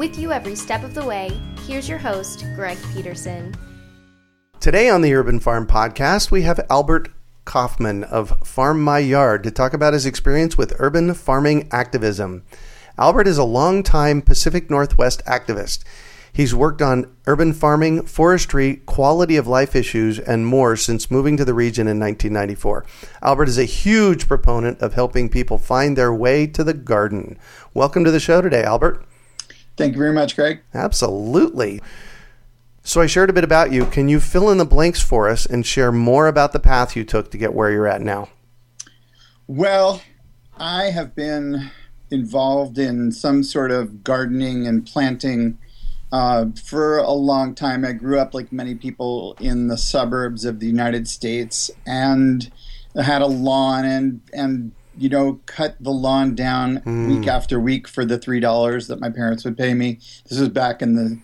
With you every step of the way, here's your host, Greg Peterson. Today on the Urban Farm Podcast, we have Albert Kaufman of Farm My Yard to talk about his experience with urban farming activism. Albert is a longtime Pacific Northwest activist. He's worked on urban farming, forestry, quality of life issues, and more since moving to the region in 1994. Albert is a huge proponent of helping people find their way to the garden. Welcome to the show today, Albert. Thank you very much, Greg. Absolutely. So I shared a bit about you. Can you fill in the blanks for us and share more about the path you took to get where you're at now? Well, I have been involved in some sort of gardening and planting uh, for a long time. I grew up, like many people, in the suburbs of the United States and had a lawn and and you know, cut the lawn down mm. week after week for the three dollars that my parents would pay me. This was back in the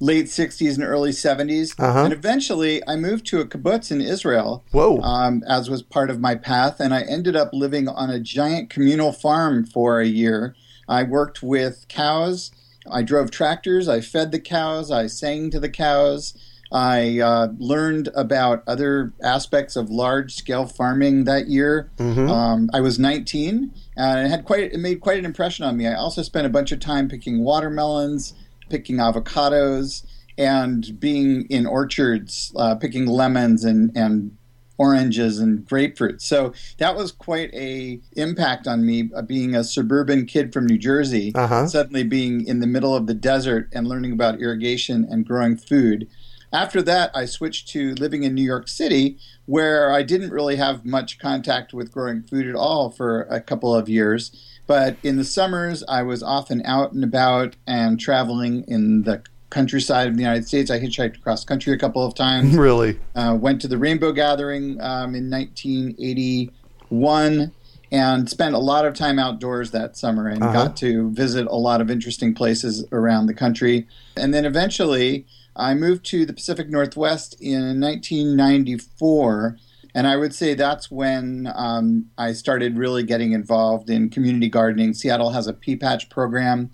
late '60s and early '70s, uh-huh. and eventually I moved to a kibbutz in Israel. Whoa! Um, as was part of my path, and I ended up living on a giant communal farm for a year. I worked with cows. I drove tractors. I fed the cows. I sang to the cows. I uh, learned about other aspects of large scale farming that year. Mm-hmm. Um, I was 19 and it had quite it made quite an impression on me. I also spent a bunch of time picking watermelons, picking avocados, and being in orchards, uh, picking lemons and and oranges and grapefruit. So that was quite a impact on me, uh, being a suburban kid from New Jersey, uh-huh. suddenly being in the middle of the desert and learning about irrigation and growing food. After that, I switched to living in New York City, where I didn't really have much contact with growing food at all for a couple of years. But in the summers, I was often out and about and traveling in the countryside of the United States. I hitchhiked across country a couple of times. Really? Uh, went to the Rainbow Gathering um, in 1981 and spent a lot of time outdoors that summer and uh-huh. got to visit a lot of interesting places around the country. And then eventually, I moved to the Pacific Northwest in 1994. And I would say that's when um, I started really getting involved in community gardening. Seattle has a pea patch program,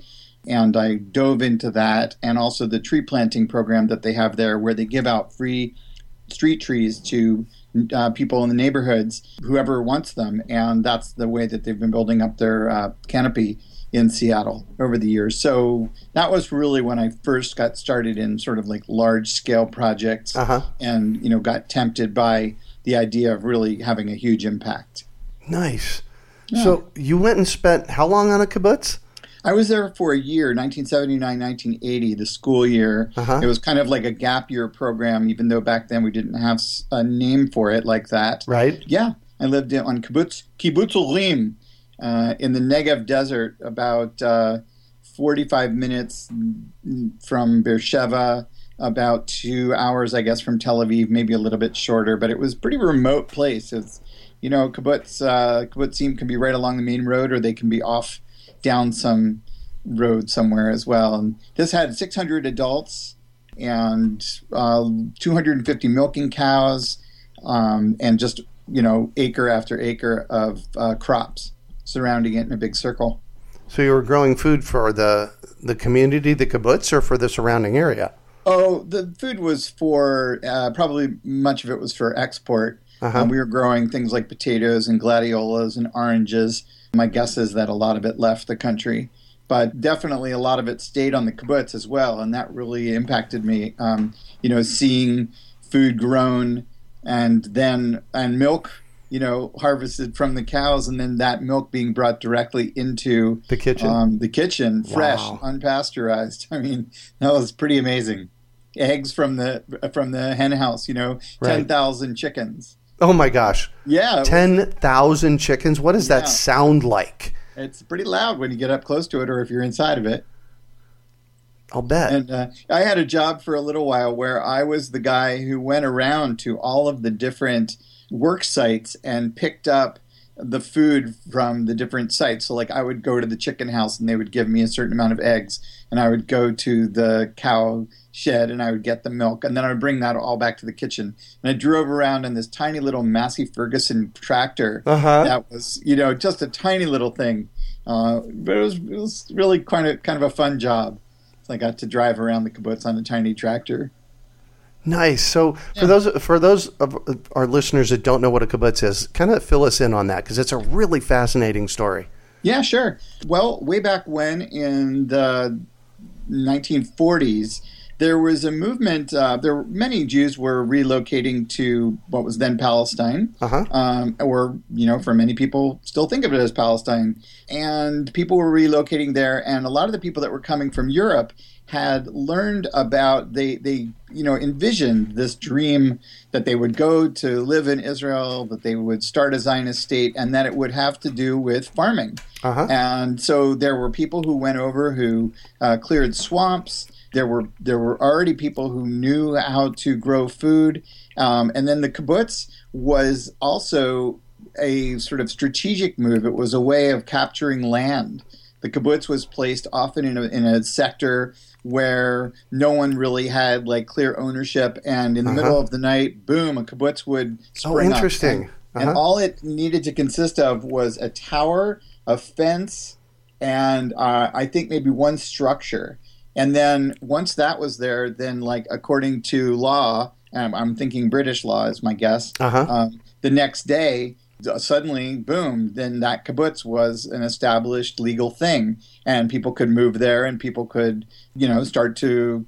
and I dove into that, and also the tree planting program that they have there, where they give out free street trees to uh, people in the neighborhoods, whoever wants them. And that's the way that they've been building up their uh, canopy in Seattle over the years. So that was really when I first got started in sort of like large scale projects uh-huh. and, you know, got tempted by the idea of really having a huge impact. Nice. Yeah. So you went and spent how long on a kibbutz? I was there for a year, 1979, 1980, the school year. Uh-huh. It was kind of like a gap year program, even though back then we didn't have a name for it like that. Right. Yeah. I lived on kibbutz, kibbutz Urim, uh, in the Negev desert, about uh, 45 minutes from Beersheba, about two hours, I guess, from Tel Aviv, maybe a little bit shorter, but it was pretty remote place. It's, you know, kibbutz, uh, kibbutzim can be right along the main road or they can be off down some road somewhere as well. And this had 600 adults and uh, 250 milking cows um, and just, you know, acre after acre of uh, crops surrounding it in a big circle. So you were growing food for the the community, the kibbutz, or for the surrounding area? Oh, the food was for uh, probably much of it was for export. Uh-huh. Um, we were growing things like potatoes and gladiolas and oranges. My guess is that a lot of it left the country but definitely a lot of it stayed on the kibbutz as well, and that really impacted me. Um, you know, seeing food grown and then and milk you know, harvested from the cows, and then that milk being brought directly into the kitchen. Um, the kitchen, fresh, Wow. unpasteurized. I mean, that was pretty amazing. Eggs from the from the hen house, you know, Right. ten thousand chickens. oh my gosh, Yeah, ten thousand chickens. What does that sound like? it's pretty loud when you get up close to it, or if you're inside of it. I'll bet. And uh, I had a job for a little while where I was the guy who went around to all of the different work sites and picked up the food from the different sites. So, like, I would go to the chicken house and they would give me a certain amount of eggs, and I would go to the cow shed and I would get the milk, and then I would bring that all back to the kitchen. And I drove around in this tiny little Massey Ferguson tractor Uh huh. that was you know just a tiny little thing uh, but it was, it was really kind of kind of a fun job so i got to drive around the kibbutz on a tiny tractor Nice. So for those for those of our listeners that don't know what a kibbutz is, kind of fill us in on that because it's a really fascinating story. yeah sure well way back when in the 1940s there was a movement uh, there were many jews were relocating to what was then palestine Uh huh. um, or you know, for many people, still think of it as Palestine. And people were relocating there, and a lot of the people that were coming from Europe had learned about they they you know envisioned this dream that they would go to live in Israel, that they would start a Zionist state, and that it would have to do with farming. Uh huh. And so there were people who went over who uh, cleared swamps. There were there were already people who knew how to grow food, um, and then the kibbutz was also a sort of strategic move. It was a way of capturing land. The kibbutz was placed often in a, in a sector where no one really had like clear ownership, and in the Uh-huh. middle of the night, boom, a kibbutz would Oh, spring up. interesting. And- and Uh-huh. all it needed to consist of was a tower, a fence, and uh, I think maybe one structure. And then once that was there, then like according to law, um, I'm thinking British law is my guess. Uh huh. Um, the next day, suddenly, boom! Then that kibbutz was an established legal thing, and people could move there, and people could, you know, start to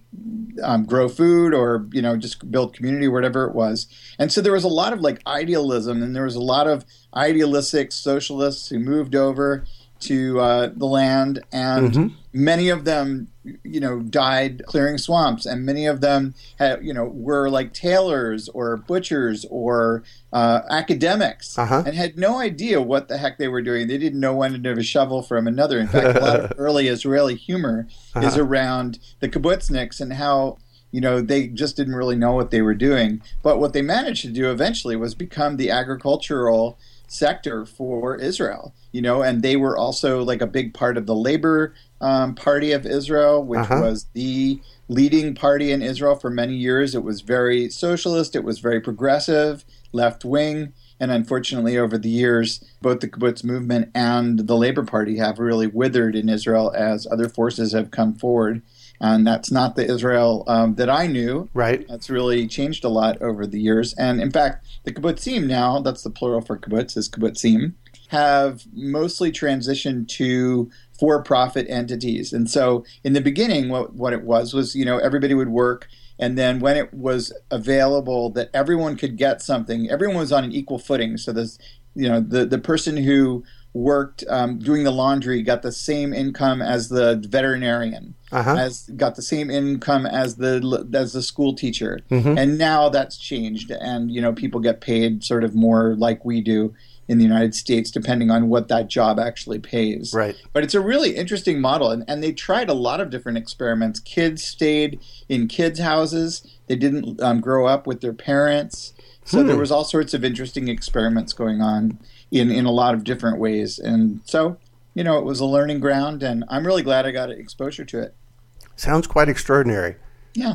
um, grow food or you know just build community, whatever it was. And so there was a lot of like idealism, and there was a lot of idealistic socialists who moved over to uh, the land, and Mhm. many of them, you know, died clearing swamps, and many of them, had, you know, were like tailors or butchers or uh, academics, Uh-huh. and had no idea what the heck they were doing. They didn't know when to have a shovel from another. In fact, a lot of early Israeli humor is Uh-huh. around the kibbutzniks and how you know they just didn't really know what they were doing. But what they managed to do eventually was become the agricultural sector for Israel. You know, and they were also like a big part of the Labor um, Party of Israel, which Uh-huh. was the leading party in Israel for many years. It was very socialist. It was very progressive, left wing. And unfortunately, over the years, both the kibbutz movement and the Labor Party have really withered in Israel as other forces have come forward. And that's not the Israel um, that I knew. Right. That's really changed a lot over the years. And in fact, the kibbutzim now, that's the plural for kibbutz, is kibbutzim, have mostly transitioned to for profit entities. And so in the beginning, what, what it was was, you know, everybody would work. And then when it was available that everyone could get something, everyone was on an equal footing. So this, you know, the, the person who worked um, doing the laundry got the same income as the veterinarian Uh huh. has got the same income as the as the school teacher, Mhm. and now that's changed, and you know people get paid sort of more like we do in the United States, depending on what that job actually pays. Right. But it's a really interesting model, and, and they tried a lot of different experiments. Kids stayed in kids' houses; they didn't um, grow up with their parents, so Hmm. there was all sorts of interesting experiments going on in in a lot of different ways, and so. You know, it was a learning ground, and I'm really glad I got exposure to it. Sounds quite extraordinary. Yeah.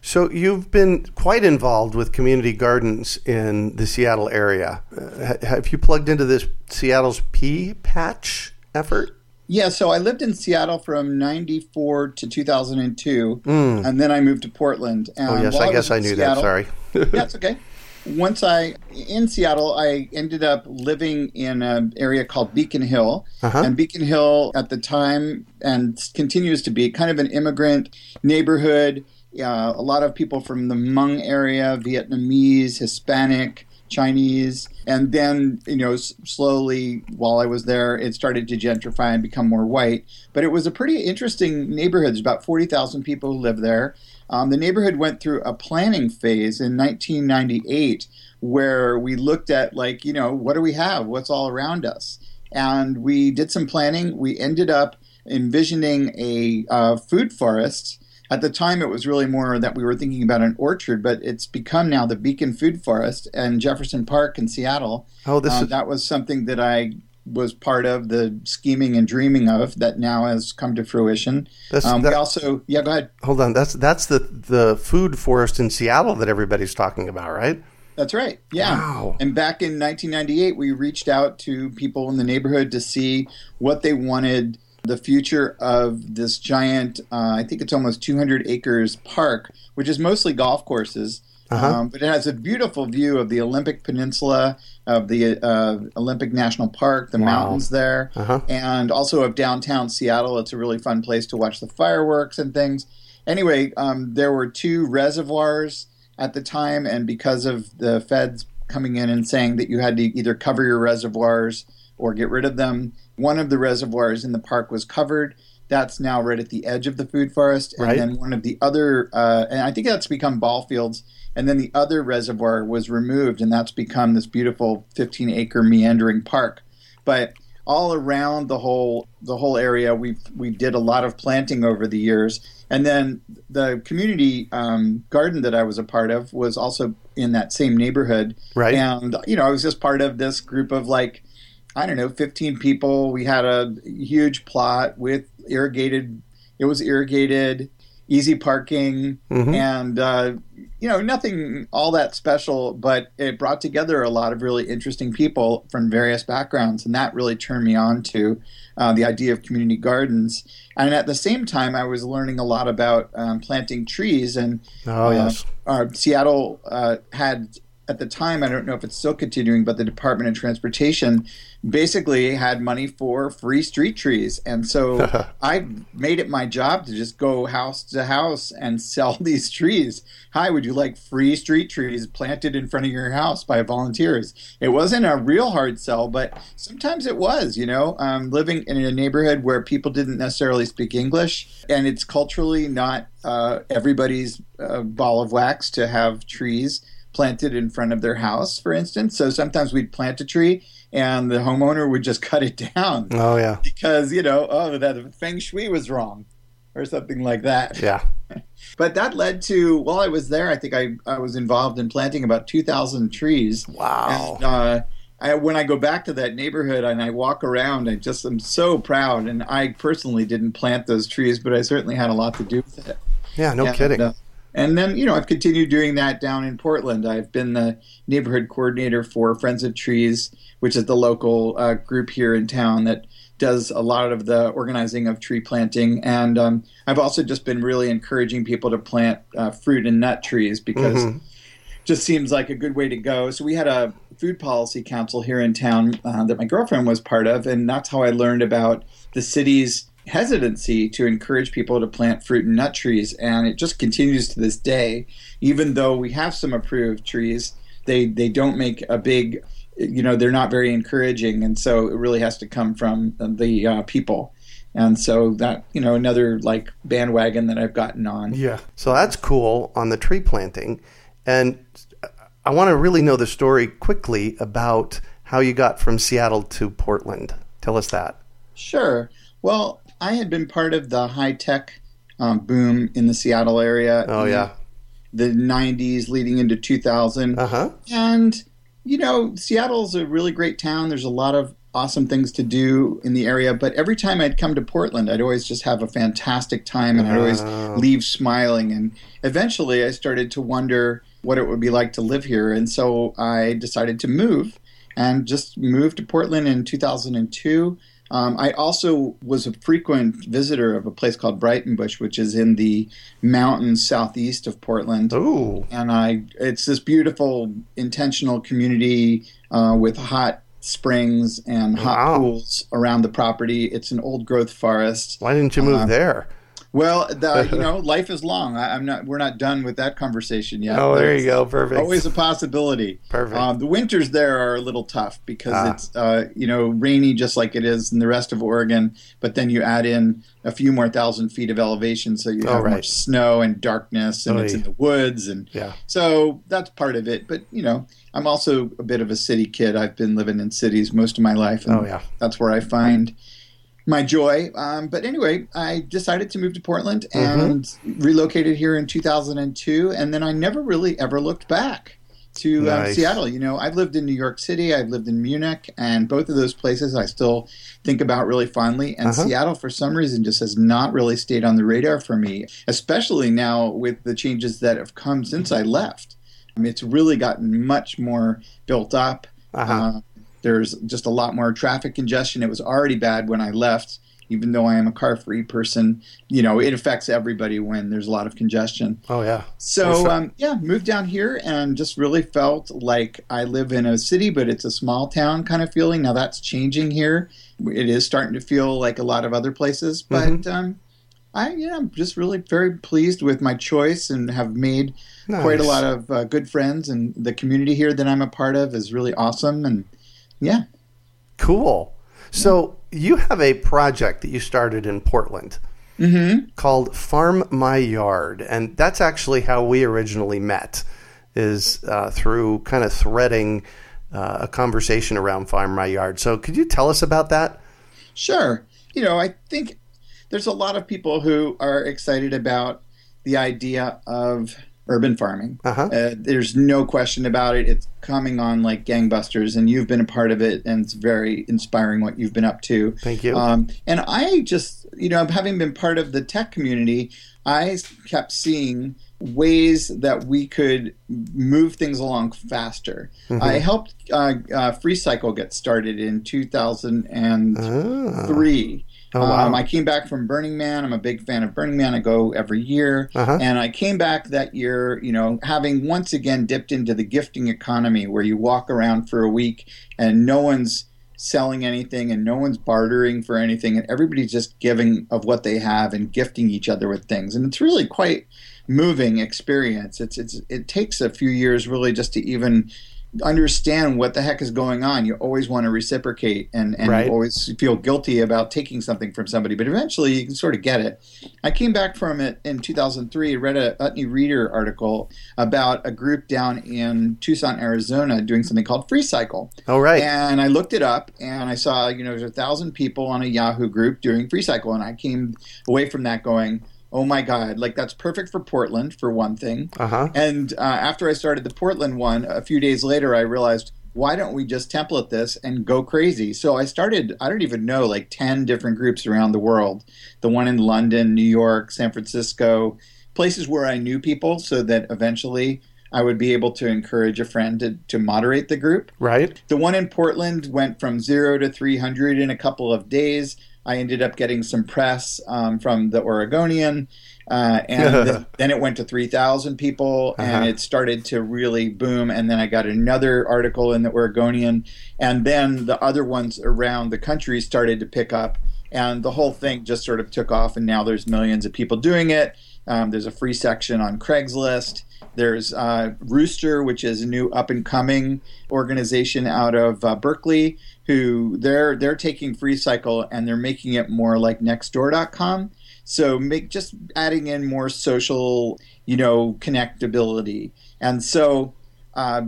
So you've been quite involved with community gardens in the Seattle area. Uh, have you plugged into this Seattle's Pea Patch effort? Yeah, so I lived in Seattle from 94 to 2002, Mm. and then I moved to Portland. And Oh yes, I guess I knew Seattle- that. Sorry. yeah, it's okay. Once I in Seattle, I ended up living in an area called Beacon Hill, Uh-huh. and Beacon Hill at the time and continues to be kind of an immigrant neighborhood. Uh, a lot of people from the Hmong area, Vietnamese, Hispanic, Chinese, and then you know s- slowly while I was there, it started to gentrify and become more white. But it was a pretty interesting neighborhood. There's about forty thousand people who live there. Um, the neighborhood went through a planning phase in 1998 where we looked at like you know what do we have? What's all around us? And we did some planning. We ended up envisioning a uh, food forest. At the time it was really more that we were thinking about an orchard but it's become now the beacon food forest and jefferson park in seattle. Oh, this um, is that was something that i was part of the scheming and dreaming of that now has come to fruition that's, um, we also yeah go ahead hold on. That's that's the the food forest in Seattle that everybody's talking about, right? That's right. Yeah. Wow. And back in 1998, we reached out to people in the neighborhood to see what they wanted the future of this giant, uh, I think it's almost 200 acres park, which is mostly golf courses. Uh-huh. Um, but it has a beautiful view of the Olympic Peninsula, of the uh, Olympic National Park, the Wow. mountains there, Uh-huh. and also of downtown Seattle. It's a really fun place to watch the fireworks and things. Anyway, um, there were two reservoirs at the time, and because of the feds coming in and saying that you had to either cover your reservoirs or get rid of them, one of the reservoirs in the park was covered. That's now right at the edge of the food forest, and Right. then one of the other, uh, and I think that's become ball fields. And then the other reservoir was removed, and that's become this beautiful 15 acre meandering park. But all around the whole the whole area, we we did a lot of planting over the years, and then the community um, garden that I was a part of was also in that same neighborhood. Right. And you know, I was just part of this group of like I don't know, 15 people. We had a huge plot with irrigated. It was irrigated, easy parking, Mhm. and uh, you know nothing all that special. But it brought together a lot of really interesting people from various backgrounds, and that really turned me on to uh, the idea of community gardens. And at the same time, I was learning a lot about um, planting trees and Oh uh, yes. uh, Seattle uh, had at the time, I don't know if it's still continuing, but the Department of Transportation basically had money for free street trees. And so I made it my job to just go house to house and sell these trees. Hi, would you like free street trees planted in front of your house by volunteers? It wasn't a real hard sell, but sometimes it was, you know, um, living in a neighborhood where people didn't necessarily speak English and it's culturally not uh, everybody's uh, ball of wax to have trees planted in front of their house, for instance. So sometimes we'd plant a tree and the homeowner would just cut it down Oh yeah. because, you know, oh, that feng shui was wrong or something like that. Yeah. But that led to, while I was there, I think I, I was involved in planting about 2,000 trees. Wow. And, uh, I, when I go back to that neighborhood and I walk around, I just am so proud. And I personally didn't plant those trees, but I certainly had a lot to do with it. Yeah. No And, kidding. uh, and then, you know, I've continued doing that down in Portland. I've been the neighborhood coordinator for Friends of Trees, which is the local uh, group here in town that does a lot of the organizing of tree planting. And um, I've also just been really encouraging people to plant uh, fruit and nut trees because Mhm. just seems like a good way to go. So we had a food policy council here in town uh, that my girlfriend was part of, and that's how I learned about the city's hesitancy to encourage people to plant fruit and nut trees, and it just continues to this day. Even though we have some approved trees, they they don't make a big, you know, they're not very encouraging, and so it really has to come from the uh, people. And so that you know another like bandwagon that I've gotten on. Yeah. So that's cool on the tree planting. And I want to really know the story quickly about how you got from Seattle to Portland. Tell us that. Sure. Well, I had been part of the high tech um, boom in the Seattle area. Oh, yeah. The 90s leading into 2000. Uh huh. And, you know, Seattle's a really great town. There's a lot of awesome things to do in the area. But every time I'd come to Portland, I'd always just have a fantastic time and I'd always Oh. leave smiling. And eventually I started to wonder what it would be like to live here. And so I decided to move and just moved to Portland in 2002. Um, I also was a frequent visitor of a place called Breitenbush, which is in the mountains southeast of Portland. Ooh. And I, it's this beautiful, intentional community uh, with hot springs and hot Wow. pools around the property. It's an old growth forest. Why didn't you move Uh, there? Well, the, you know, life is long. I, I'm not. We're not done with that conversation yet. Oh, there you go. Perfect. Always a possibility. Perfect. Um, the winters there are a little tough because Ah. it's uh, you know rainy just like it is in the rest of Oregon. But then you add in a few more thousand feet of elevation, so you Oh, have right. more snow and darkness, and it's Oy. in the woods, and yeah. so that's part of it. But you know, I'm also a bit of a city kid. I've been living in cities most of my life, and Oh, yeah. that's where I find my joy. Um, but anyway, I decided to move to Portland Mm-hmm. and relocated here in 2002, and then I never really ever looked back to um, Seattle. You know, I've lived in New York City, I've lived in Munich, and both of those places I still think about really fondly. And Uh-huh. Seattle, for some reason, just has not really stayed on the radar for me, especially now with the changes that have come since I left. I mean, it's really gotten much more built up. Uh-huh. Uh, there's just a lot more traffic congestion. It was already bad when I left, even though I am a car free person. You know, it affects everybody when there's a lot of congestion. oh, yeah. So, um, yeah, moved down here and just really felt like I live in a city, but it's a small town kind of feeling. Now that's changing here. It is starting to feel like a lot of other places, but Mhm. um, I, yeah, I'm just really very pleased with my choice and have made quite a lot of uh, good friends. And the community here that I'm a part of is really awesome. And yeah, Cool. So you have a project that you started in Portland mm-hmm. called Farm My Yard, and that's actually how we originally met, is uh, through kind of threading uh, a conversation around Farm My Yard. So could you tell us about that? Sure. You know, I think there's a lot of people who are excited about the idea of urban farming. Uh-huh. Uh, there's no question about it. It's coming on like gangbusters, and you've been a part of it, and it's very inspiring what you've been up to. Thank you. Um, and I just, you know, having been part of the tech community, I kept seeing ways that we could move things along faster. Mm-hmm. I helped uh, uh, Free Cycle get started in 2003. Ah. Oh, wow. Um, I came back from Burning Man. I'm a big fan of Burning Man. I go every year. Uh-huh. And I came back that year, you know, having once again dipped into the gifting economy where you walk around for a week and no one's selling anything and no one's bartering for anything and everybody's just giving of what they have and gifting each other with things. And it's really quite moving experience. It's it's it takes a few years really just to even understand what the heck is going on. You always want to reciprocate and, and Right. you always feel guilty about taking something from somebody, but eventually you can sort of get it. I came back from it in 2003, read a Utne Reader article about a group down in Tucson, Arizona doing something called Free Cycle. Oh, right. And I looked it up and I saw, you know, there's a thousand people on a Yahoo group doing Free Cycle. And I came away from that going, oh my God, like that's perfect for Portland, for one thing. Uh huh. And uh, after I started the Portland one, a few days later, I realized, why don't we just template this and go crazy? So I started, I don't even know, like 10 different groups around the world. The one in London, New York, San Francisco, places where I knew people so that eventually I would be able to encourage a friend to, to moderate the group. Right. The one in Portland went from zero to 300 in a couple of days. I ended up getting some press um, from the Oregonian, uh, and th- then it went to 3,000 people, and Uh-huh. it started to really boom. And then I got another article in the Oregonian, and then the other ones around the country started to pick up, and the whole thing just sort of took off. And now there's millions of people doing it. Um, there's a free section on Craigslist. There's uh, Rooster, which is a new up and coming organization out of uh, Berkeley, who they're they're taking Free Cycle and they're making it more like Nextdoor.com. So make just adding in more social, you know, connectability. And so, uh,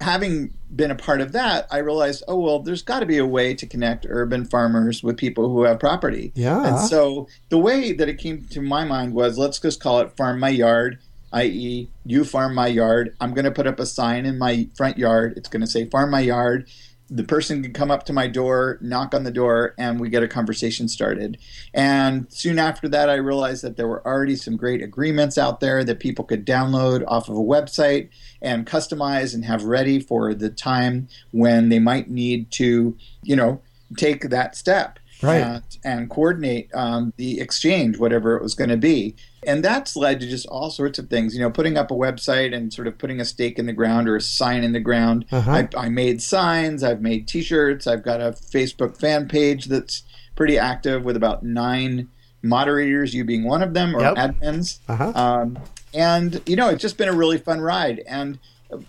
having been a part of that, I realized, oh well, there's got to be a way to connect urban farmers with people who have property. Yeah. And so the way that it came to my mind was let's just call it Farm My Yard, i.e., you farm my yard. I'm going to put up a sign in my front yard. It's going to say Farm My Yard. The person can come up to my door, knock on the door, and we get a conversation started. And soon after that, I realized that there were already some great agreements out there that people could download off of a website and customize and have ready for the time when they might need to, you know, take that step. right. and, and coordinate um, the exchange, whatever it was going to be. And that's led to just all sorts of things, you know, putting up a website and sort of putting a stake in the ground or a sign in the ground. Uh-huh. I, I made signs, I've made t shirts, I've got a Facebook fan page that's pretty active with about nine moderators, you being one of them, or Yep. admins. Uh-huh. Um, and you know, it's just been a really fun ride. And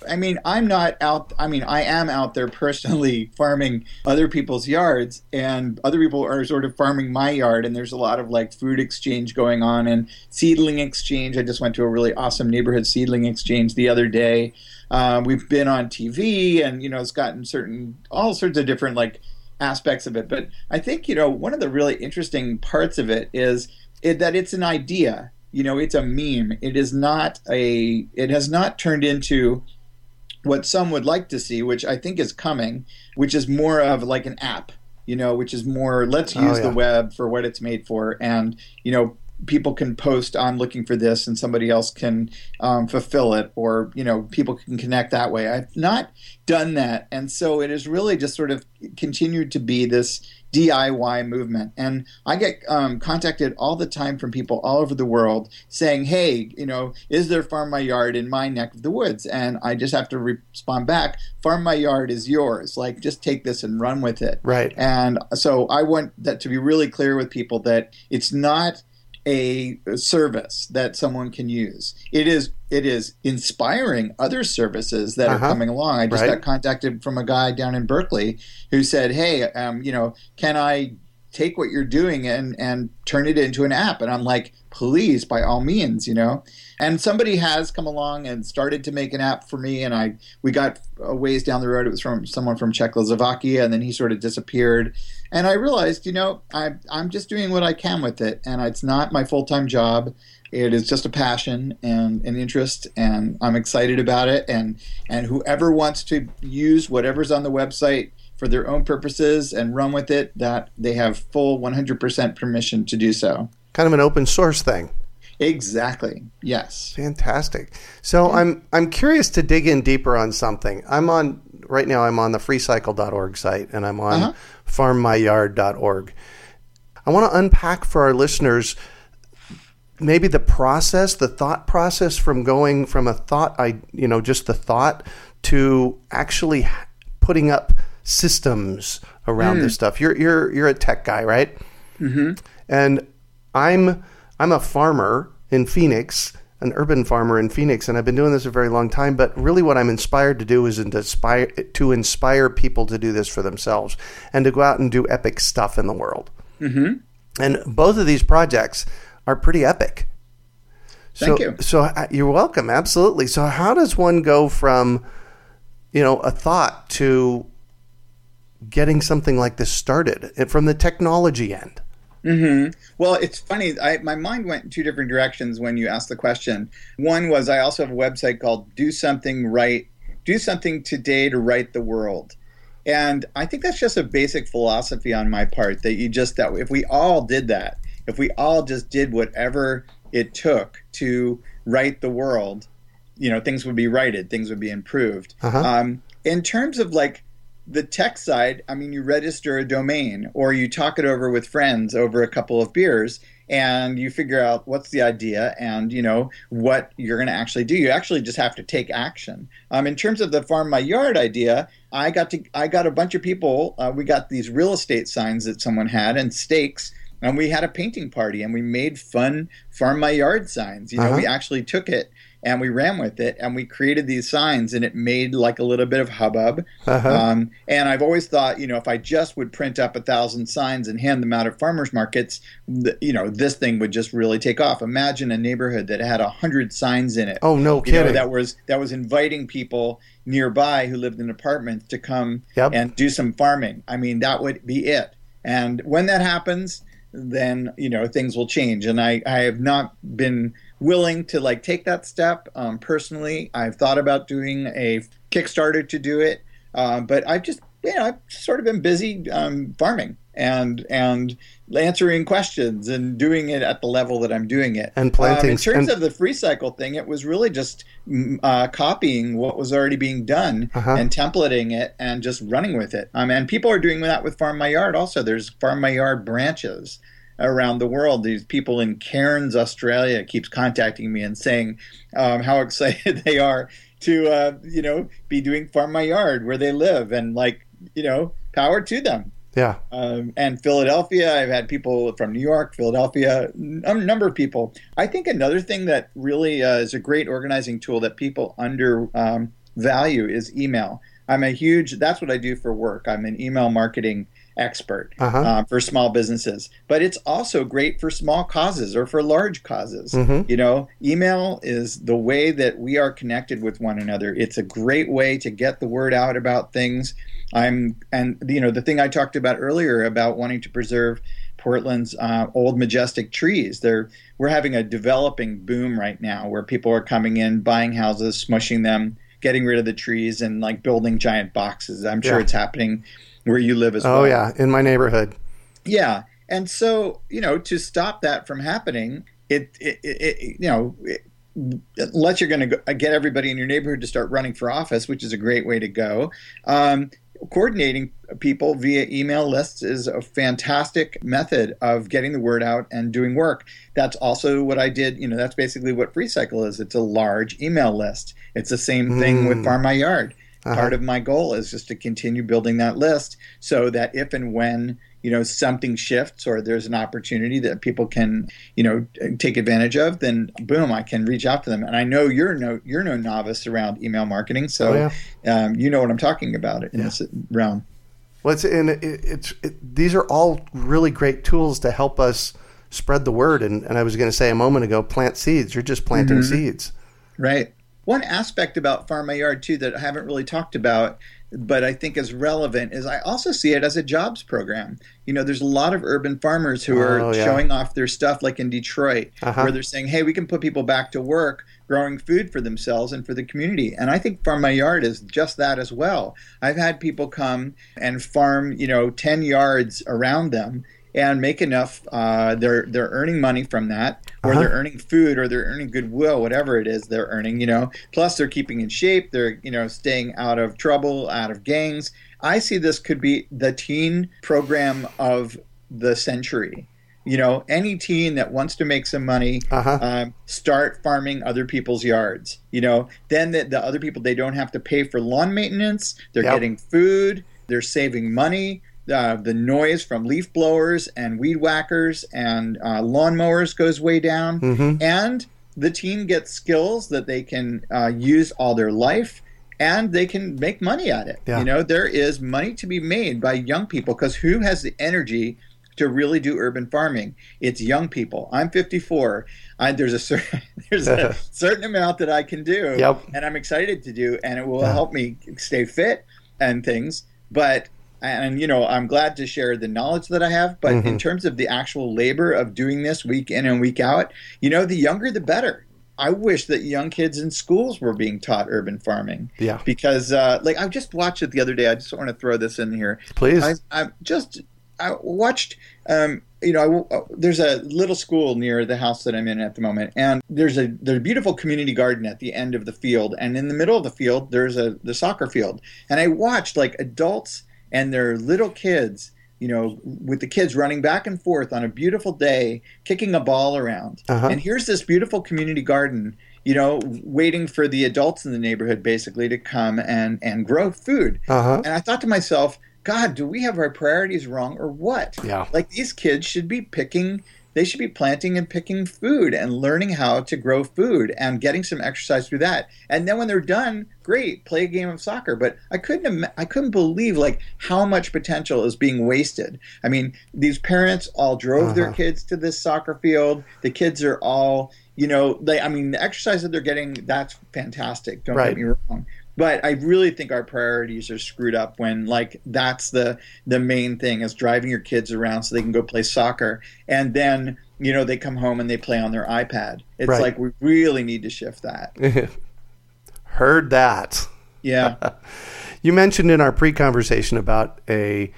I mean, I'm not out. I mean, I am out there personally farming other people's yards, and other people are sort of farming my yard. And there's a lot of like food exchange going on and seedling exchange. I just went to a really awesome neighborhood seedling exchange the other day. Uh, we've been on TV, and you know, it's gotten certain all sorts of different like aspects of it. But I think you know one of the really interesting parts of it is it, that it's an idea. You know, it's a meme. It is not a. It has not turned into what some would like to see, which I think is coming, which is more of like an app. You know, which is more let's Oh, use yeah. the web for what it's made for, and you know people can post i'm looking for this and somebody else can um, fulfill it or you know people can connect that way. I've not done that and so it has really just sort of continued to be this diy movement. And i get um, contacted all the time from people all over the world saying hey you know is there farm my yard in my neck of the woods? And i just have to respond back farm my yard is yours. Like just take this and run with it. Right. and so I want that to be really clear with people that it's not a service that someone can use. It is it is inspiring other services that Uh-huh. are coming along. I just Right. got contacted from a guy down in Berkeley who said, "Hey, um, you know, can I take what you're doing and and turn it into an app?" And I'm like, "Please, by all means, you know." And somebody has come along and started to make an app for me, and I we got a ways down the road. It was from someone from Czechoslovakia, and then he sort of disappeared. And I realized, you know, I, I'm just doing what I can with it, and it's not my full time job. It is just a passion and an interest, and I'm excited about it. And and whoever wants to use whatever's on the website for their own purposes and run with it, that they have full 100% permission to do so. Kind of an open source thing. Exactly. Yes. Fantastic. So I'm I'm curious to dig in deeper on something. I'm on right now. I'm on the freecycle.org site, and I'm on Uh-huh. farmmyyard.org. I want to unpack for our listeners maybe the process, the thought process from going from a thought, I you know, just the thought to actually putting up systems around this stuff. You're you're you're a tech guy, right? Mm-hmm. and I'm I'm a farmer in Phoenix, an urban farmer in Phoenix, and I've been doing this a very long time. But really, what I'm inspired to do is to inspire to inspire people to do this for themselves and to go out and do epic stuff in the world. Mm-hmm. And both of these projects are pretty epic. Thank so, you. So uh, you're welcome. Absolutely. So how does one go from, you know, a thought to getting something like this started from the technology end? Hmm Well, it's funny. I, my mind went in two different directions when you asked the question. One was I also have a website called Do Something Right, Do Something Today to Right the World. And I think that's just a basic philosophy on my part that you just, that if we all did that, if we all just did whatever it took to right the world, you know, things would be righted, things would be improved. Uh-huh. Um, in terms of like the tech side, I mean, you register a domain or you talk it over with friends over a couple of beers and you figure out what's the idea and, you know, what you're going to actually do. You actually just have to take action. Um, in terms of the farm my yard idea, I got to, I got a bunch of people. Uh, we got these real estate signs that someone had and stakes. And we had a painting party and we made fun farm my yard signs. You know, Uh-huh. we actually took it and we ran with it and we created these signs and it made like a little bit of hubbub. Uh-huh. Um, and I've always thought, you know, if I just would print up a thousand signs and hand them out at farmers markets, th- you know, this thing would just really take off. Imagine a neighborhood that had a hundred signs in it. oh no kidding! know, that was that was inviting people nearby who lived in apartments to come Yep. and do some farming. I mean, that would be it. And when that happens, then you know things will change. And I, I have not been willing to like take that step um, personally. I've thought about doing a Kickstarter to do it, uh, but I've just you know I've sort of been busy um, farming. and and answering questions and doing it at the level that I'm doing it. And planting. Um, in terms and, of the free cycle thing, it was really just mm, uh, copying what was already being done Uh-huh. and templating it and just running with it. Um, and people are doing that with Farm My Yard also. There's Farm My Yard branches around the world. These people in Cairns, Australia, keeps contacting me and saying um, how excited they are to uh, you know be doing Farm My Yard where they live and like you know power to them. yeah. Um, and Philadelphia, I've had people from New York, Philadelphia, a number of people. I think another thing that really uh, is a great organizing tool that people under um, value is email. I'm a huge. That's what I do for work. I'm an email marketing expert Uh-huh. uh, for small businesses, but it's also great for small causes or for large causes. Mhm. You know, email is the way that we are connected with one another. It's a great way to get the word out about things. I'm, and you know, the thing I talked about earlier about wanting to preserve Portland's uh, old majestic trees. They're we're having a developing boom right now where people are coming in, buying houses, smushing them, getting rid of the trees, and like building giant boxes. I'm sure Yeah. it's happening where you live as well. Oh yeah, in my neighborhood. Yeah, and so you know to stop that from happening, it, it, it, it you know. It, Unless you're going to get everybody in your neighborhood to start running for office, which is a great way to go. Um, coordinating people via email lists is a fantastic method of getting the word out and doing work. That's also what I did. You know, that's basically what FreeCycle is. It's a large email list. It's the same thing with Mm. Farm My Yard. Uh-huh. Part of my goal is just to continue building that list so that if and when you know something shifts or there's an opportunity that people can you know take advantage of, then boom, I can reach out to them. And I know you're no you're no novice around email marketing, so Oh, yeah. um, you know what I'm talking about in Yeah. this realm. Well, it's and it, it's it, these are all really great tools to help us spread the word. And, and I was going to say a moment ago, plant seeds. You're just planting Mm-hmm. seeds. Right. One aspect about Farm My Yard too that I haven't really talked about, but I think is relevant is I also see it as a jobs program. You know, there's a lot of urban farmers who are Oh, yeah. showing off their stuff, like in Detroit, Uh-huh. where they're saying, "Hey, we can put people back to work." Growing food for themselves and for the community. And I think Farm My Yard is just that as well. I've had people come and farm, you know, 10 yards around them and make enough. Uh, they're, they're earning money from that, or Uh-huh. they're earning food, or they're earning goodwill, whatever it is they're earning, you know. Plus, they're keeping in shape. They're, you know, staying out of trouble, out of gangs. I see this could be the teen program of the century. You know, any teen that wants to make some money, Uh-huh. um, start farming other people's yards. You know, then the, the other people they don't have to pay for lawn maintenance. They're Yep. getting food. They're saving money. Uh, the noise from leaf blowers and weed whackers and uh, lawnmowers goes way down. hmm And the team gets skills that they can uh, use all their life. And they can make money at it. Yeah. You know, there is money to be made by young people because who has the energy to really do urban farming. It's young people. I'm 54. I, there's a certain there's a certain amount that I can do, Yep. and I'm excited to do, and it will Yeah. help me stay fit and things. But and you know, I'm glad to share the knowledge that I have. But in Mhm. terms of the actual labor of doing this week in and week out, you know, the younger the better. I wish that young kids in schools were being taught urban farming Yeah. because, uh, like, I just watched it the other day. I just want to throw this in here. Please. I, I just I watched. Um, you know, I, there's a little school near the house that I'm in at the moment, and there's a there's a beautiful community garden at the end of the field, and in the middle of the field there's a the soccer field, and I watched like adults and their little kids. You know, with the kids running back and forth on a beautiful day, kicking a ball around. Uh-huh. And here's this beautiful community garden, you know, waiting for the adults in the neighborhood basically to come and, and grow food. Uh-huh. And I thought to myself, God, do we have our priorities wrong or what? Yeah. Like these kids should be picking, they should be planting and picking food and learning how to grow food and getting some exercise through that. And then when they're done, great, play a game of soccer. But I couldn't, I couldn't believe like how much potential is being wasted. I mean, these parents all drove their Uh-huh. kids to this soccer field. The kids are all, you know, they, I mean, the exercise that they're getting, that's fantastic. Don't Right. get me wrong but I really think our priorities are screwed up when like that's the the main thing is driving your kids around so they can go play soccer and then you know they come home and they play on their iPad. It's Right. like we really need to shift that. Heard that. Yeah. You mentioned in our pre-conversation about a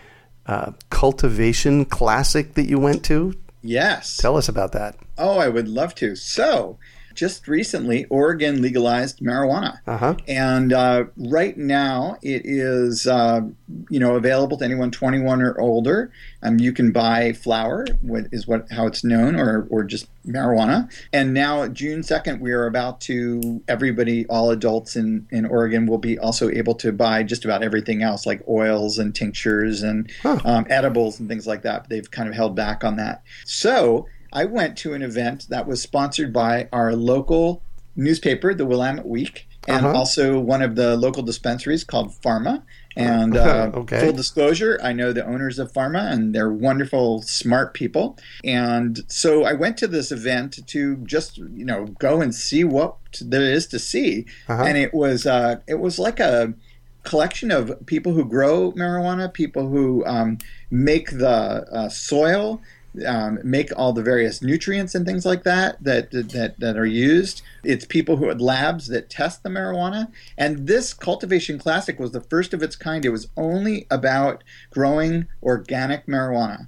uh, cultivation classic that you went to. Yes. Tell us about that. Oh, I would love to. So, just recently, Oregon legalized marijuana, Uh-huh. and uh, right now it is uh, you know available to anyone 21 or older. Um, you can buy flower, what is what how it's known, or or just marijuana. And now June 2nd, we are about to everybody, all adults in in Oregon will be also able to buy just about everything else, like oils and tinctures and Huh. um, edibles and things like that. They've kind of held back on that. So I went to an event that was sponsored by our local newspaper, the Willamette Week, and Uh-huh. also one of the local dispensaries called Farma. And uh, Okay. full disclosure, I know the owners of Farma, and they're wonderful, smart people. And so I went to this event to just you know go and see what there is to see, Uh-huh. and it was uh, it was like a collection of people who grow marijuana, people who um, make the uh, soil, um, make all the various nutrients and things like that that that that are used. It's people who had labs that test the marijuana, and this cultivation classic was the first of its kind. It was only about growing organic marijuana.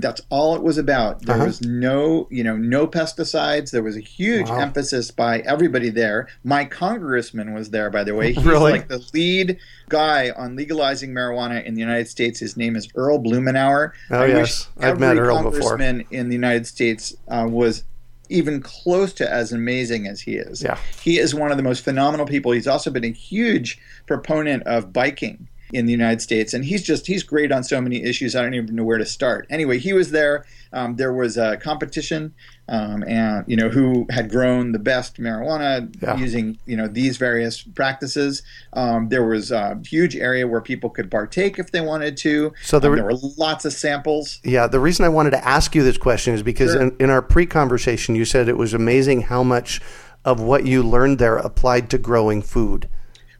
That's all it was about. There Uh-huh. was no, you know, no pesticides. There was a huge Wow. emphasis by everybody there. My congressman was there, by the way. He's Really? like the lead guy on legalizing marijuana in the United States. His name is Earl Blumenauer. Oh, I yes. wish I've met Earl before. congressman in the United States uh, was even close to as amazing as he is. Yeah. He is one of the most phenomenal people. He's also been a huge proponent of biking in the United States, and he's just he's great on so many issues. I don't even know where to start. Anyway, he was there. Um, there was a competition, um, and you know who had grown the best marijuana Yeah. using you know these various practices. Um, there was a huge area where people could partake if they wanted to. So there Um, were- there were lots of samples. Yeah, the reason I wanted to ask you this question is because Sure. in, in our pre conversation, you said it was amazing how much of what you learned there applied to growing food.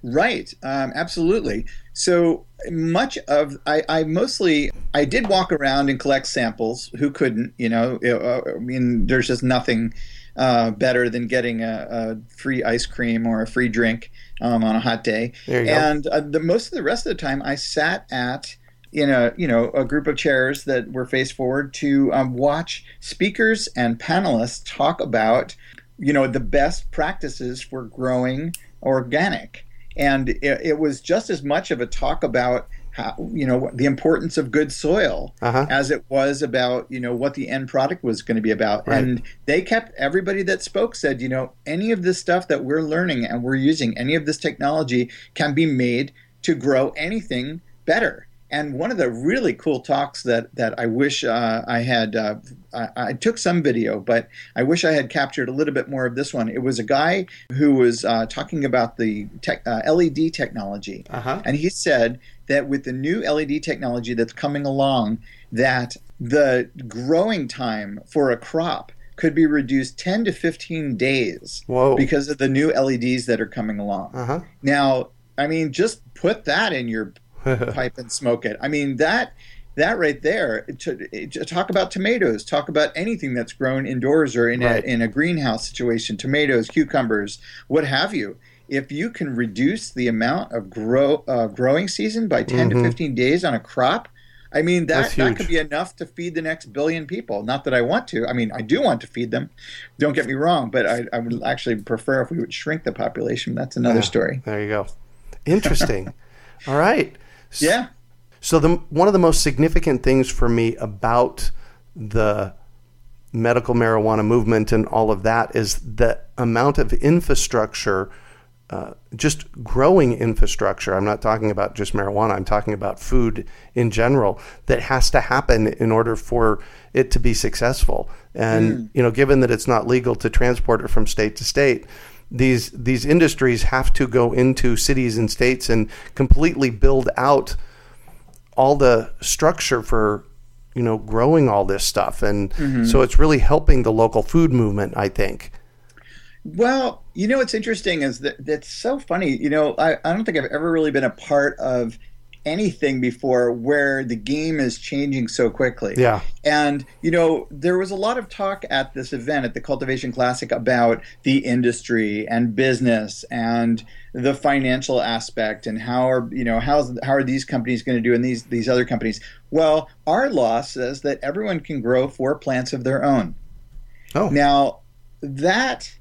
Right, um, absolutely. So much of I, I mostly I did walk around and collect samples. Who couldn't? You know, I mean, there's just nothing uh, better than getting a, a free ice cream or a free drink um, on a hot day. There you go. and uh, the most of the rest of the time, I sat at in a you know a group of chairs that were faced forward to um, watch speakers and panelists talk about you know the best practices for growing organic and it, it was just as much of a talk about how you know the importance of good soil Uh-huh. as it was about you know what the end product was going to be about Right. and they kept everybody that spoke said you know any of this stuff that we're learning and we're using any of this technology can be made to grow anything better and one of the really cool talks that that I wish uh, I had uh, I, I took some video, but I wish I had captured a little bit more of this one. It was a guy who was uh, talking about the tech, uh, LED technology, Uh-huh. and he said that with the new LED technology that's coming along, that the growing time for a crop could be reduced 10 to 15 days Whoa. because of the new LEDs that are coming along. Uh huh. Now, I mean, just put that in your pipe and smoke it. I mean that that right there. To, to talk about tomatoes. Talk about anything that's grown indoors or in Right. a in a greenhouse situation. Tomatoes, cucumbers, what have you. If you can reduce the amount of grow uh, growing season by 10 Mhm. to fifteen days on a crop. I mean that that could be enough to feed the next billion people. Not that I want to. I mean, I do want to feed them. Don't get me wrong, but I, I would actually prefer if we would shrink the population. That's another Yeah. story. There you go. Interesting. All right. Yeah. So the one of the most significant things for me about the medical marijuana movement and all of that is the amount of infrastructure, uh, just growing infrastructure. I'm not talking about just marijuana. I'm talking about food in general that has to happen in order for it to be successful. And you know, given that it's not legal to transport it from state to state, these these industries have to go into cities and states and completely build out all the structure for you know growing all this stuff. And mm-hmm. so it's really helping the local food movement i think. Well, you know what's interesting is that that's so funny. You know, I, I don't think I've ever really been a part of anything before where the game is changing so quickly. Yeah. And, you know, there was a lot of talk at this event at the Cultivation Classic about the industry and business and the financial aspect and how are, you know, how's, how are these companies going to do and these, these other companies. Well, our law says that everyone can grow four plants of their own. Oh. Now, that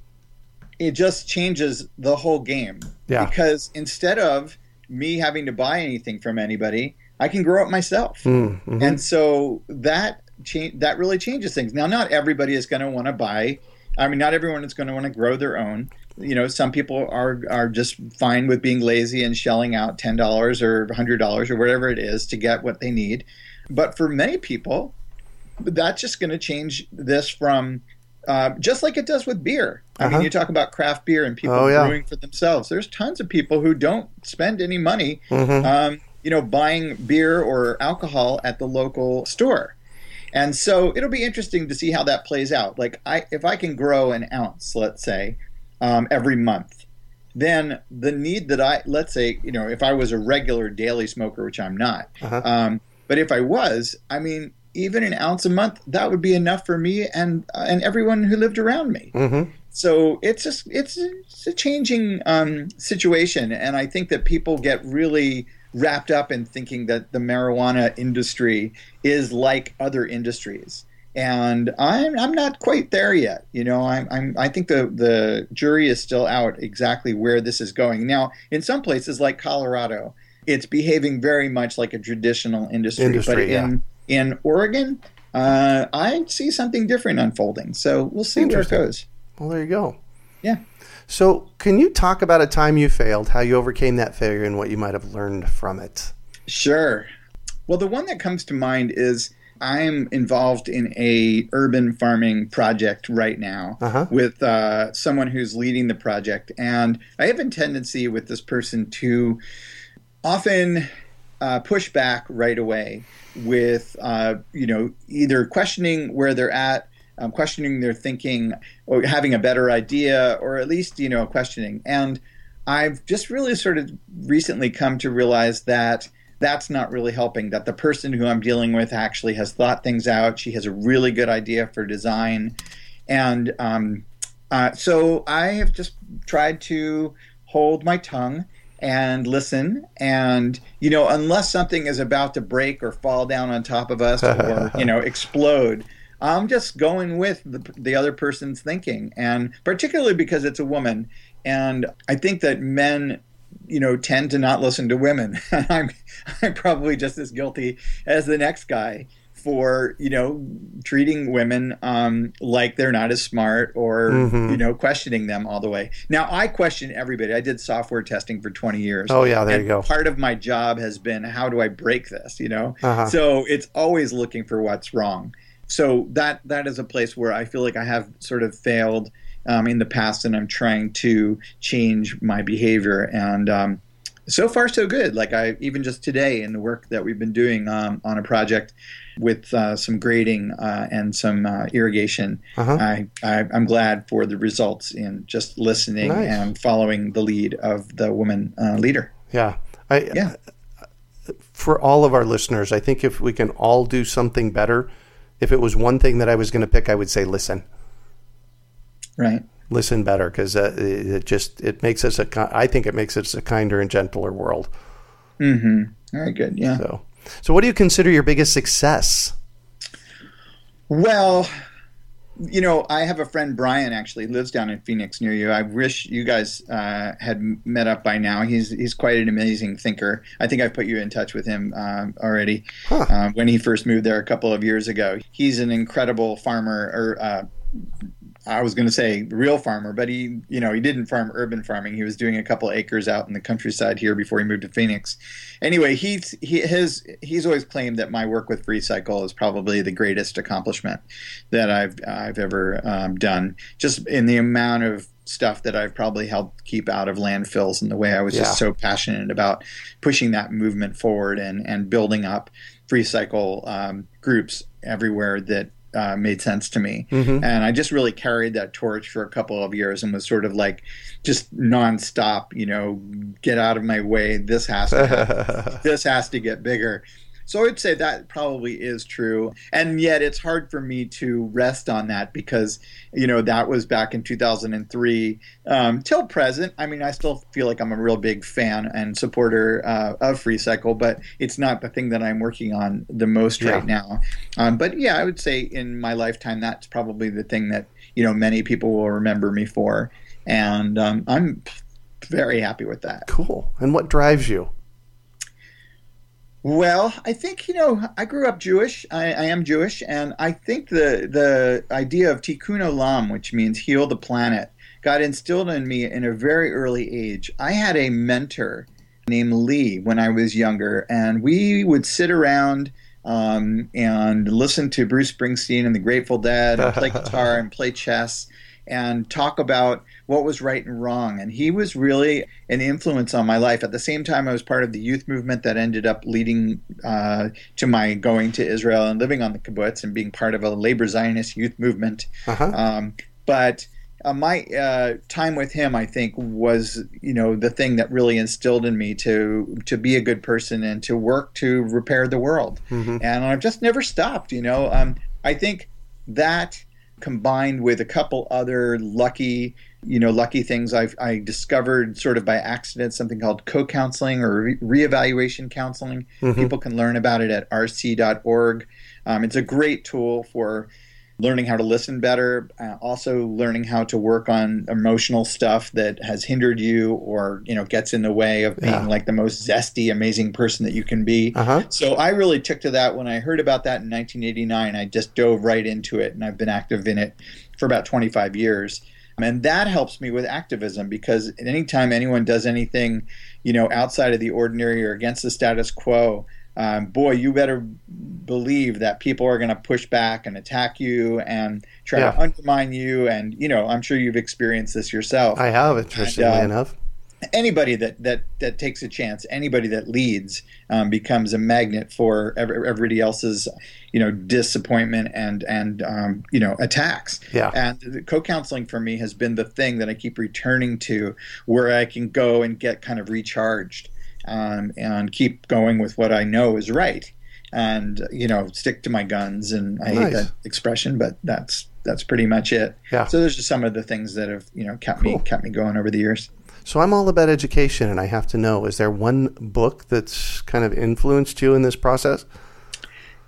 it just changes the whole game. Yeah. Because instead of me having to buy anything from anybody, I can grow it myself. Mm-hmm. And so that cha- that really changes things. Now, not everybody is going to want to buy. I mean, not everyone is going to want to grow their own. You know, some people are are just fine with being lazy and shelling out ten dollars or hundred dollars or whatever it is to get what they need. But for many people, that's just going to change this from uh, just like it does with beer. I Uh-huh. mean, you talk about craft beer and people Oh, yeah. brewing for themselves. There's tons of people who don't spend any money, Mhm. um, you know, buying beer or alcohol at the local store. And so it'll be interesting to see how that plays out. Like, I, if I can grow an ounce, let's say, um, every month, then the need that I, let's say, you know, if I was a regular daily smoker, which I'm not, Uh-huh. um, but if I was, I mean, even an ounce a month, that would be enough for me and and everyone who lived around me. Mm-hmm. So it's just it's, it's a changing um, situation, and I think that people get really wrapped up in thinking that the marijuana industry is like other industries. And I'm I'm not quite there yet. You know, I'm, I'm I think the the jury is still out exactly where this is going. Now, in some places like Colorado, it's behaving very much like a traditional industry. Industry, but yeah. In Oregon, uh, I see something different unfolding. So we'll see where it goes. Well, there you go. Yeah. So, can you talk about a time you failed, how you overcame that failure, and what you might have learned from it? Sure. Well, the one that comes to mind is I'm involved in a urban farming project right now Uh-huh. with uh, someone who's leading the project, and I have a tendency with this person to often uh, push back right away with uh, you know either questioning where they're at, um, questioning their thinking, or having a better idea, or at least you know questioning. And I've just really sort of recently come to realize that that's not really helping. That the person who I'm dealing with actually has thought things out. She has a really good idea for design, and um, uh, so I have just tried to hold my tongue and listen. And you know unless something is about to break or fall down on top of us or you know explode i'm just going with the, the other person's thinking. And particularly because it's a woman. And i think that men you know tend to not listen to women. I'm i'm probably just as guilty as the next guy for you know treating women um, like they're not as smart or Mhm. you know questioning them all the way. Now I question everybody. I did software testing for 20 years. Oh, yeah, there and you go. Part of my job has been how do I break this? You know, Uh-huh. so it's always looking for what's wrong. So that that is a place where I feel like I have sort of failed um, in the past, and I'm trying to change my behavior. And um, so far, so good. Like I even just today in the work that we've been doing um, on a project with uh, some grading uh, and some uh, irrigation, Uh-huh. I, I I'm glad for the results in just listening Nice. and following the lead of the woman uh, leader. Yeah. I, Yeah. For all of our listeners, I think if we can all do something better, if it was one thing that I was going to pick, I would say listen. Right. Listen better because uh, it it just it makes us a. I think it makes us a kinder and gentler world. Mm-hmm. Very good. Yeah. So, so what do you consider your biggest success? Well, you know, I have a friend Brian actually lives down in Phoenix near you. I wish you guys uh, had met up by now. He's he's quite an amazing thinker. I think I've put you in touch with him um, already Huh. uh, when he first moved there a couple of years ago. He's an incredible farmer, or uh, I was going to say real farmer, but he you know he didn't farm urban farming. He was doing a couple acres out in the countryside here before he moved to Phoenix. Anyway, he's he his he's always claimed that my work with Free Cycle is probably the greatest accomplishment that I've I've ever um, done. Just in the amount of stuff that I've probably helped keep out of landfills and the way I was Yeah. just so passionate about pushing that movement forward and and building up free cycle um, groups everywhere that uh, made sense to me. Mhm. And I just really carried that torch for a couple of years and was sort of like just nonstop, you know, get out of my way. This has to this has to get bigger. So I'd say that probably is true. And yet it's hard for me to rest on that because, you know, that was back in 2003 um, till present. I mean, I still feel like I'm a real big fan and supporter uh, of Free Cycle, but it's not the thing that I'm working on the most Yeah. right now. Um, but yeah, I would say in my lifetime, that's probably the thing that, you know, many people will remember me for. And um, I'm very happy with that. cool. And what drives you? Well, I think you know I grew up Jewish. I, I am Jewish, and I think the the idea of tikkun olam, which means heal the planet, got instilled in me in a very early age. I had a mentor named Lee when I was younger, and we would sit around um, and listen to Bruce Springsteen and the Grateful Dead, and play guitar and play chess, and talk about what was right and wrong. And he was really an influence on my life. At the same time, I was part of the youth movement that ended up leading uh, to my going to Israel and living on the kibbutz and being part of a labor Zionist youth movement. Uh-huh. Um, but uh, my uh, time with him, I think, was you know the thing that really instilled in me to to be a good person and to work to repair the world. Mhm. And I've just never stopped. You know, um, I think that combined with a couple other lucky you know lucky things I've I discovered sort of by accident something called co-counseling or re- reevaluation counseling. Mhm. People can learn about it at rc.org. Um, it's a great tool for learning how to listen better, uh, also learning how to work on emotional stuff that has hindered you or you know gets in the way of being Yeah. like the most zesty, amazing person that you can be. Uh-huh. So I really took to that when I heard about that in 1989. I just dove right into it, and I've been active in it for about 25 years. And that helps me with activism because anytime anyone does anything, you know, outside of the ordinary or against the status quo, um, boy, you better believe that people are going to push back and attack you and try Yeah. to undermine you. And you know, I'm sure you've experienced this yourself I have, interestingly And, uh, enough. anybody that that that takes a chance, anybody that leads, um, becomes a magnet for every, everybody else's, you know, disappointment and and um, you know attacks. Yeah. And the co-counseling for me has been the thing that I keep returning to, where I can go and get kind of recharged, um, and keep going with what I know is right, and you know, stick to my guns. And I hate that expression, but that's that's pretty much it. Yeah. So those are some of the things that have you know kept Cool. me kept me going over the years. So I'm all about education, and I have to know: is there one book that's kind of influenced you in this process?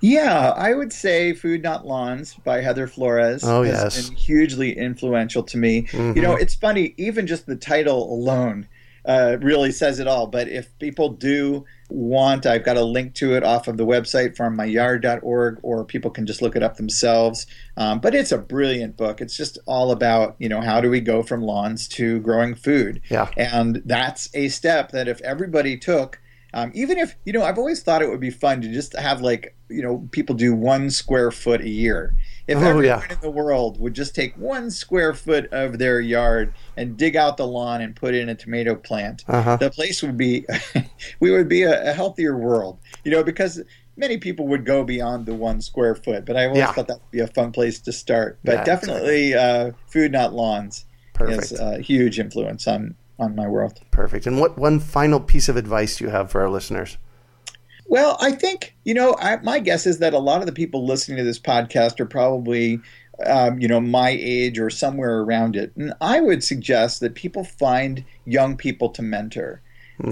Yeah, I would say Food Not Lawns by Heather Flores Oh, has yes. been hugely influential to me. Mhm. You know, it's funny, even just the title alone uh, really says it all. But if people do want, I've got a link to it off of the website farmmyyard.org, or people can just look it up themselves. Um, but it's a brilliant book. It's just all about, you know, how do we go from lawns to growing food? Yeah. And that's a step that if everybody took, um, even if, you know, I've always thought it would be fun to just have like, you know, people do one square foot a year. If Oh, everyone yeah. in the world would just take one square foot of their yard and dig out the lawn and put in a tomato plant, Uh huh. the place would be, we would be a, a healthier world, you know, because many people would go beyond the one square foot. But I always Yeah. thought that would be a fun place to start. But Yeah, definitely, uh, food not lawns Perfect. is a huge influence on on my world. Perfect. And what one final piece of advice do you have for our listeners? Well, I think you know. I, my guess is that a lot of the people listening to this podcast are probably, um, you know, my age or somewhere around it. And I would suggest that people find young people to mentor.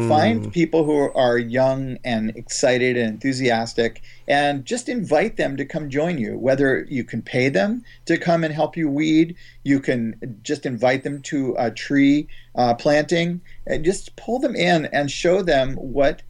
Find people who are young and excited and enthusiastic, and just invite them to come join you. Whether you can pay them to come and help you weed, you can just invite them to a tree uh, planting, and just pull them in and show them what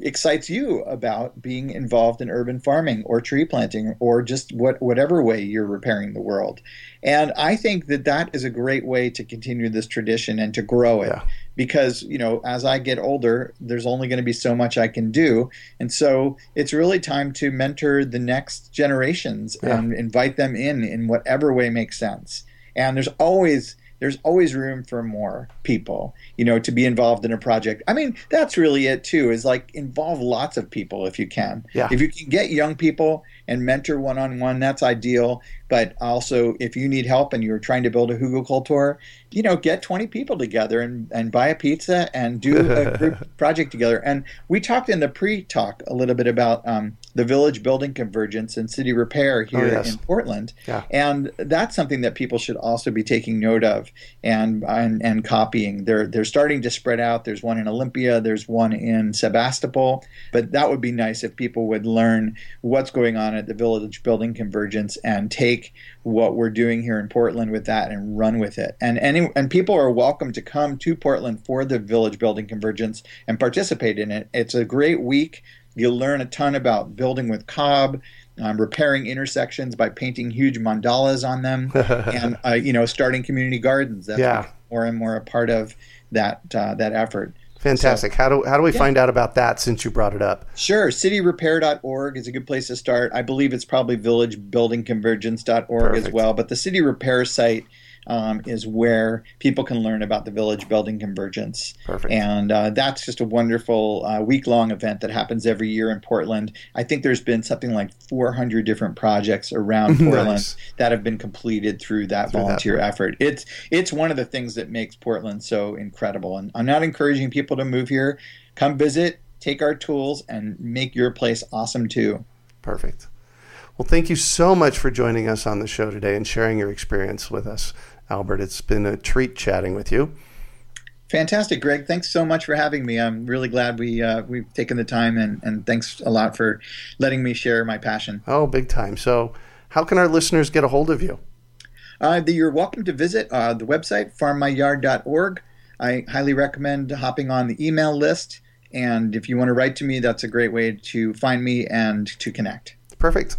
excites you about being involved in urban farming or tree planting or just what whatever way you're repairing the world. And I think that that is a great way to continue this tradition and to grow it Yeah. because, you know, as I get older, there's only going to be so much I can do. And so it's really time to mentor the next generations Yeah. and invite them in in whatever way makes sense. And there's always there's always room for more people, you know, to be involved in a project. I mean, that's really it too, is like involve lots of people if you can. Yeah. If you can get young people and mentor one on one, that's ideal. But also, if you need help and you're trying to build a Hugo hugelkultur, you know, get 20 people together and, and buy a pizza and do a group project together. And we talked in the pre talk a little bit about um, the village building convergence and city repair here oh, yes. in Portland. Yeah. And that's something that people should also be taking note of and, and, and copying. They're, they're starting to spread out. There's one in Olympia, there's one in Sebastopol. But that would be nice if people would learn what's going on at the village building convergence and take what we're doing here in Portland with that and run with it. And any and people are welcome to come to Portland for the Village Building Convergence and participate in it. It's a great week. You'll learn a ton about building with cob, um, repairing intersections by painting huge mandalas on them, and uh, you know, starting community gardens. That's yeah. more and more a part of that uh, that effort. Fantastic. So, how do how do we yeah. find out about that since you brought it up? Sure. Cityrepair.org is a good place to start. I believe it's probably villagebuildingconvergence.org Perfect. as well, but the City Repair site um, is where people can learn about the village building convergence. Perfect. And uh, that's just a wonderful uh, week long event that happens every year in Portland. I think there's been something like 400 different projects around Portland nice. that have been completed through that through volunteer that effort. It's it's one of the things that makes Portland so incredible. And I'm not encouraging people to move here. Come visit, take our tools, and make your place awesome too. Perfect. Well, thank you so much for joining us on the show today and sharing your experience with us. Albert. It's been a treat chatting with you. Fantastic, Greg. Thanks so much for having me. I'm really glad we uh, we've taken the time, and, and thanks a lot for letting me share my passion. Oh, big time. So, how can our listeners get a hold of you? Uh, the, you're welcome to visit uh, the website farmmyyard.org. I highly recommend hopping on the email list, and if you want to write to me, that's a great way to find me and to connect. Perfect.